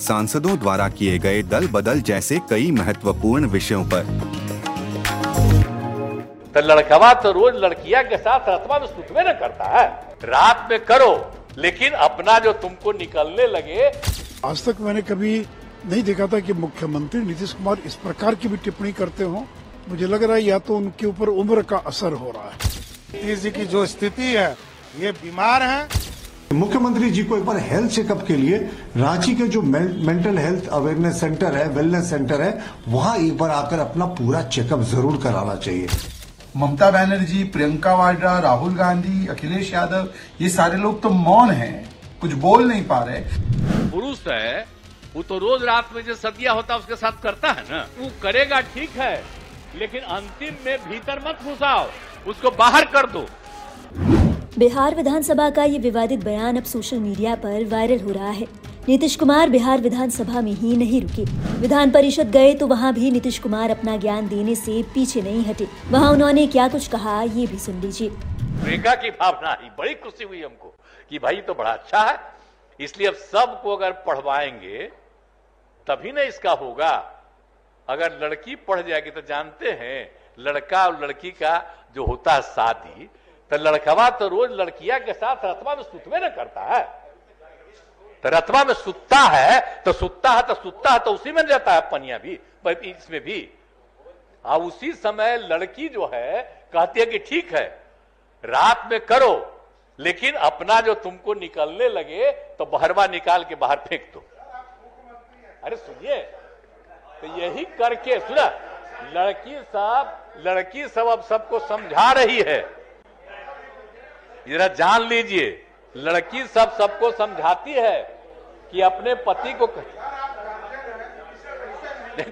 सांसदों द्वारा किए गए दल बदल जैसे कई महत्वपूर्ण विषयों पर। तो लड़कवा तो रोज लड़किया के साथ रतवा में सुतवे न करता है। रात में करो लेकिन अपना जो तुमको निकलने लगे। आज तक मैंने कभी नहीं देखा था कि मुख्यमंत्री नीतीश कुमार इस प्रकार की भी टिप्पणी करते हो। मुझे लग रहा है या तो उनके ऊपर उम्र का असर हो रहा है। नीतीश जी की जो स्थिति है ये बीमार है। मुख्यमंत्री जी को एक बार हेल्थ चेकअप के लिए रांची के जो मेंटल हेल्थ अवेयरनेस सेंटर है वेलनेस सेंटर है वहाँ एक बार आकर अपना पूरा चेकअप ज़रूर कराना चाहिए। ममता बनर्जी प्रियंका वाड्रा राहुल गांधी अखिलेश यादव ये सारे लोग तो मौन हैं। कुछ बोल नहीं पा रहे। पुरुष है वो तो रोज रात में जो सदिया होता है उसके साथ करता है ना। वो करेगा ठीक है लेकिन अंतिम में भीतर मत घुसाओ उसको बाहर कर दो। बिहार विधानसभा का ये विवादित बयान अब सोशल मीडिया पर वायरल हो रहा है। नीतीश कुमार बिहार विधानसभा में ही नहीं रुके। विधान परिषद गए तो वहाँ भी नीतीश कुमार अपना ज्ञान देने से पीछे नहीं हटे। वहाँ उन्होंने क्या कुछ कहा, ये भी सुन लीजिए। रेखा की भावना आई बड़ी खुशी हुई हमको कि भाई तो बड़ा अच्छा है। इसलिए अब सबको अगर पढ़वाएँगे, तभी ना इसका होगा। अगर लड़की पढ़ जाएगी तो जानते हैं, लड़का और लड़की का जो होता है शादी तो लड़कवा तो रोज लड़किया के साथ रतवा में सुतवे न करता है। तो रतवा में सुतता है तो सुतता है तो सुतता है तो उसी में रहता है पनिया भी इसमें भी। आ उसी समय लड़की जो है, कहती है कि ठीक है, रात में करो, लेकिन अपना जो तुमको निकलने लगे तो बहरवा निकाल के बाहर फेंक दो। अरे, सुनिए तो यही करके, सुना, लड़की साहब, लड़की सब अब सबको समझा रही है। जरा जान लीजिए, लड़की सब सबको समझाती है कि अपने पति को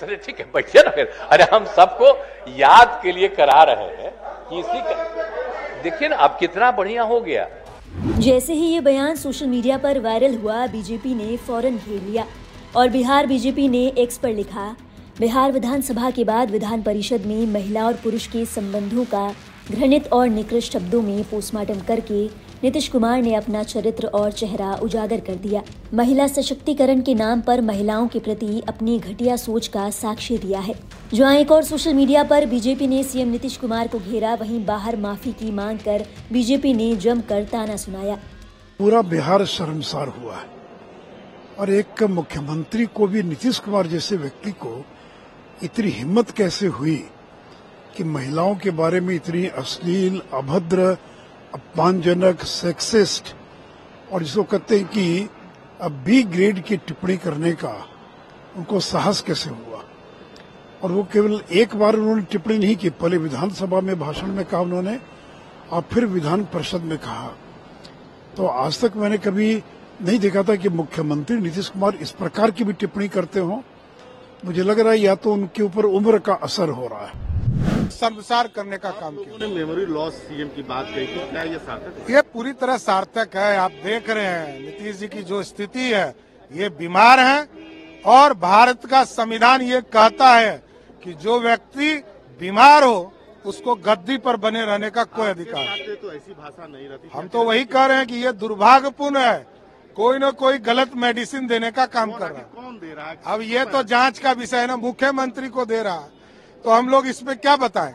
चलिए ठीक है, बैठिए ना फिर। अरे, हम सबको याद के लिए करा रहे हैं कि इसी का देखिए ना, अब कितना बढ़िया हो गया। जैसे ही ये बयान सोशल मीडिया पर वायरल हुआ, बीजेपी ने फ़ौरन घेर लिया और बिहार बीजेपी ने एक्स पर लिखा, बिहार विधानसभा के बाद विधान परिषद में महिला और पुरुष के संबंधों का घृणित और निकृष्ट शब्दों में पोस्टमार्टम करके नीतीश कुमार ने अपना चरित्र और चेहरा उजागर कर दिया। महिला सशक्तिकरण के नाम पर महिलाओं के प्रति अपनी घटिया सोच का साक्ष्य दिया है। जो एक और सोशल मीडिया पर बीजेपी ने सीएम नीतीश कुमार को घेरा, वहीं बाहर माफ़ी की मांग कर बीजेपी ने जमकर ताना सुनाया। पूरा बिहार शर्मसार हुआ है। और एक मुख्यमंत्री को भी नीतीश कुमार जैसे व्यक्ति को इतनी हिम्मत कैसे हुई? कि महिलाओं के बारे में इतनी अश्लील, अभद्र, अपमानजनक सेक्सिस्ट और जिसको कहते हैं कि अब बी ग्रेड की टिप्पणी करने का उनको साहस कैसे हुआ? और वो केवल एक बार उन्होंने टिप्पणी नहीं की, पहले विधानसभा में भाषण में कहा उन्होंने, और फिर विधान परिषद में कहा। तो आज तक मैंने कभी नहीं देखा था कि मुख्यमंत्री नीतीश कुमार इस प्रकार की भी टिप्पणी करते हो। मुझे लग रहा है या तो उनके ऊपर उम्र का असर हो रहा है। शर्मसार करने का काम किया। मेमोरी लॉस सीएम की बात कही थी क्या ये सार्थक ये पूरी तरह सार्थक है आप देख रहे हैं। नीतीश जी की जो स्थिति है ये बीमार है और भारत का संविधान ये कहता है कि जो व्यक्ति बीमार हो उसको गद्दी पर बने रहने का कोई अधिकार तो ऐसी भाषा नहीं रहती। हम तो वही कह रहे हैं कि ये दुर्भाग्यपूर्ण है। कोई न कोई गलत मेडिसिन देने का काम कर रहा है। कौन दे रहा है? अब ये तो जाँच का विषय है ना मुख्यमंत्री को दे रहा है। तो हम लोग इसमें क्या बताएँ?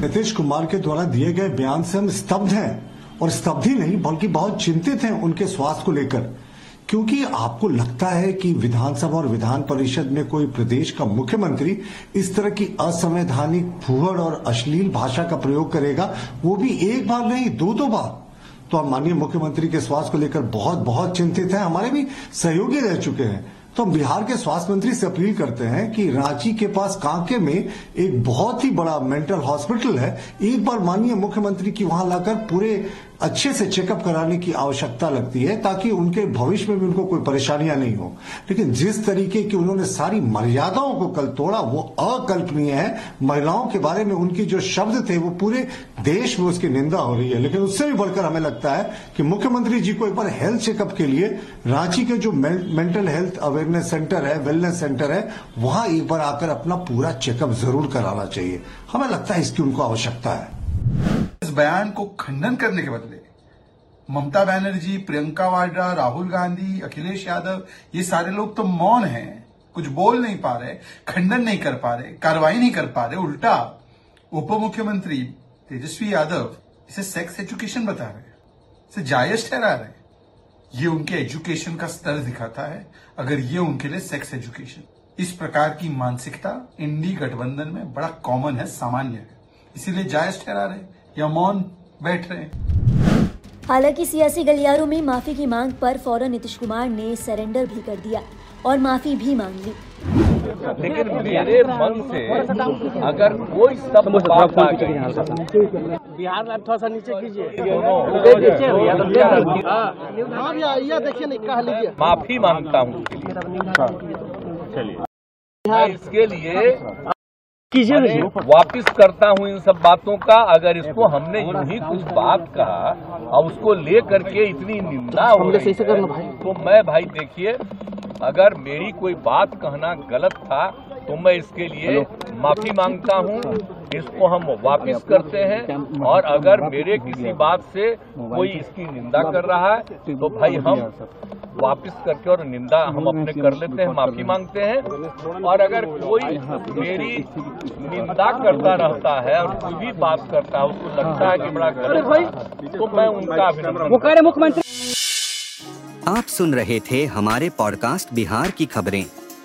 नीतीश कुमार के द्वारा दिए गए बयान से हम स्तब्ध हैं और स्तब्ध ही नहीं, बल्कि बहुत चिंतित हैं उनके स्वास्थ्य को लेकर। क्योंकि आपको लगता है कि विधानसभा और विधान परिषद में कोई प्रदेश का मुख्यमंत्री इस तरह की असंवैधानिक फूहड़ और अश्लील भाषा का प्रयोग करेगा, वो भी एक बार नहीं, दो दो बार। तो हम माननीय मुख्यमंत्री के स्वास्थ्य को लेकर बहुत बहुत चिंतित हैं, हमारे भी सहयोगी रह चुके हैं। तो हम बिहार के स्वास्थ्य मंत्री से अपील करते हैं कि रांची के पास कांके में एक बहुत ही बड़ा मेंटल हॉस्पिटल है। एक बार माननीय मुख्यमंत्री की वहाँ लाकर पूरे अच्छे से चेकअप कराने की आवश्यकता लगती है ताकि उनके भविष्य में भी उनको कोई परेशानियाँ नहीं हो। लेकिन जिस तरीके की उन्होंने सारी मर्यादाओं को कल तोड़ा, वो अकल्पनीय है। महिलाओं के बारे में उनकी जो शब्द थे, वो पूरे देश में उसकी निंदा हो रही है। लेकिन उससे भी बढ़कर हमें लगता है कि मुख्यमंत्री जी को एक बार हेल्थ चेकअप के लिए रांची के जो मेंटल हेल्थ अवेयरनेस सेंटर है वेलनेस सेंटर है, वहाँ एक बार आकर अपना पूरा चेकअप ज़रूर कराना चाहिए। हमें लगता है इसकी उनको आवश्यकता है। बयान को खंडन करने के बदले ममता बनर्जी, प्रियंका वाड्रा, राहुल गांधी, अखिलेश यादव, ये सारे लोग तो मौन हैं। कुछ बोल नहीं पा रहे, खंडन नहीं कर पा रहे, कार्रवाई नहीं कर पा रहे, उल्टा। उप मुख्यमंत्री तेजस्वी यादव इसे सेक्स एजुकेशन बता रहे इसे जायज़ ठहरा रहे ये उनके एजुकेशन का स्तर दिखाता है, अगर ये उनके लिए सेक्स एजुकेशन इस प्रकार की मानसिकता, इंडी गठबंधन में बड़ा कॉमन है, सामान्य है। इसीलिए जायज़ ठहरा रहे या मौन बैठ रहे हालाँकि सियासी गलियारों में माफ़ी की मांग पर फ़ौरन नीतीश कुमार ने सरेंडर भी कर दिया और माफ़ी भी मांग ली। लेकिन मेरे मन से अगर कोई सब बात आ गई बिहार में थोड़ा सा नीचे कीजिए। माफ़ी माँगता हूँ चलिए। इसके लिए कीजिए वापिस करता हूँ इन सब बातों का। अगर इसको हमने यूँ ही कुछ बात कहा और उसको ले करके इतनी निंदा हो रही है, तो मैं भाई देखिए अगर मेरी कोई बात कहना गलत था तो मैं इसके लिए माफ़ी माँगता हूँ। इसको हम वापिस करते हैं। और अगर मेरे किसी बात से कोई इसकी निंदा कर रहा है तो भाई हम वापिस करके और निंदा हम अपने कर लेते हैं माफ़ी मांगते हैं। और अगर कोई मेरी निंदा करता रहता है और कोई भी बात करता है उसको लगता है कि बड़ा गलत है। तो मैं उनका अभिनंदन मुख्यमंत्री आप सुन रहे थे हमारे पॉडकास्ट बिहार की खबरें।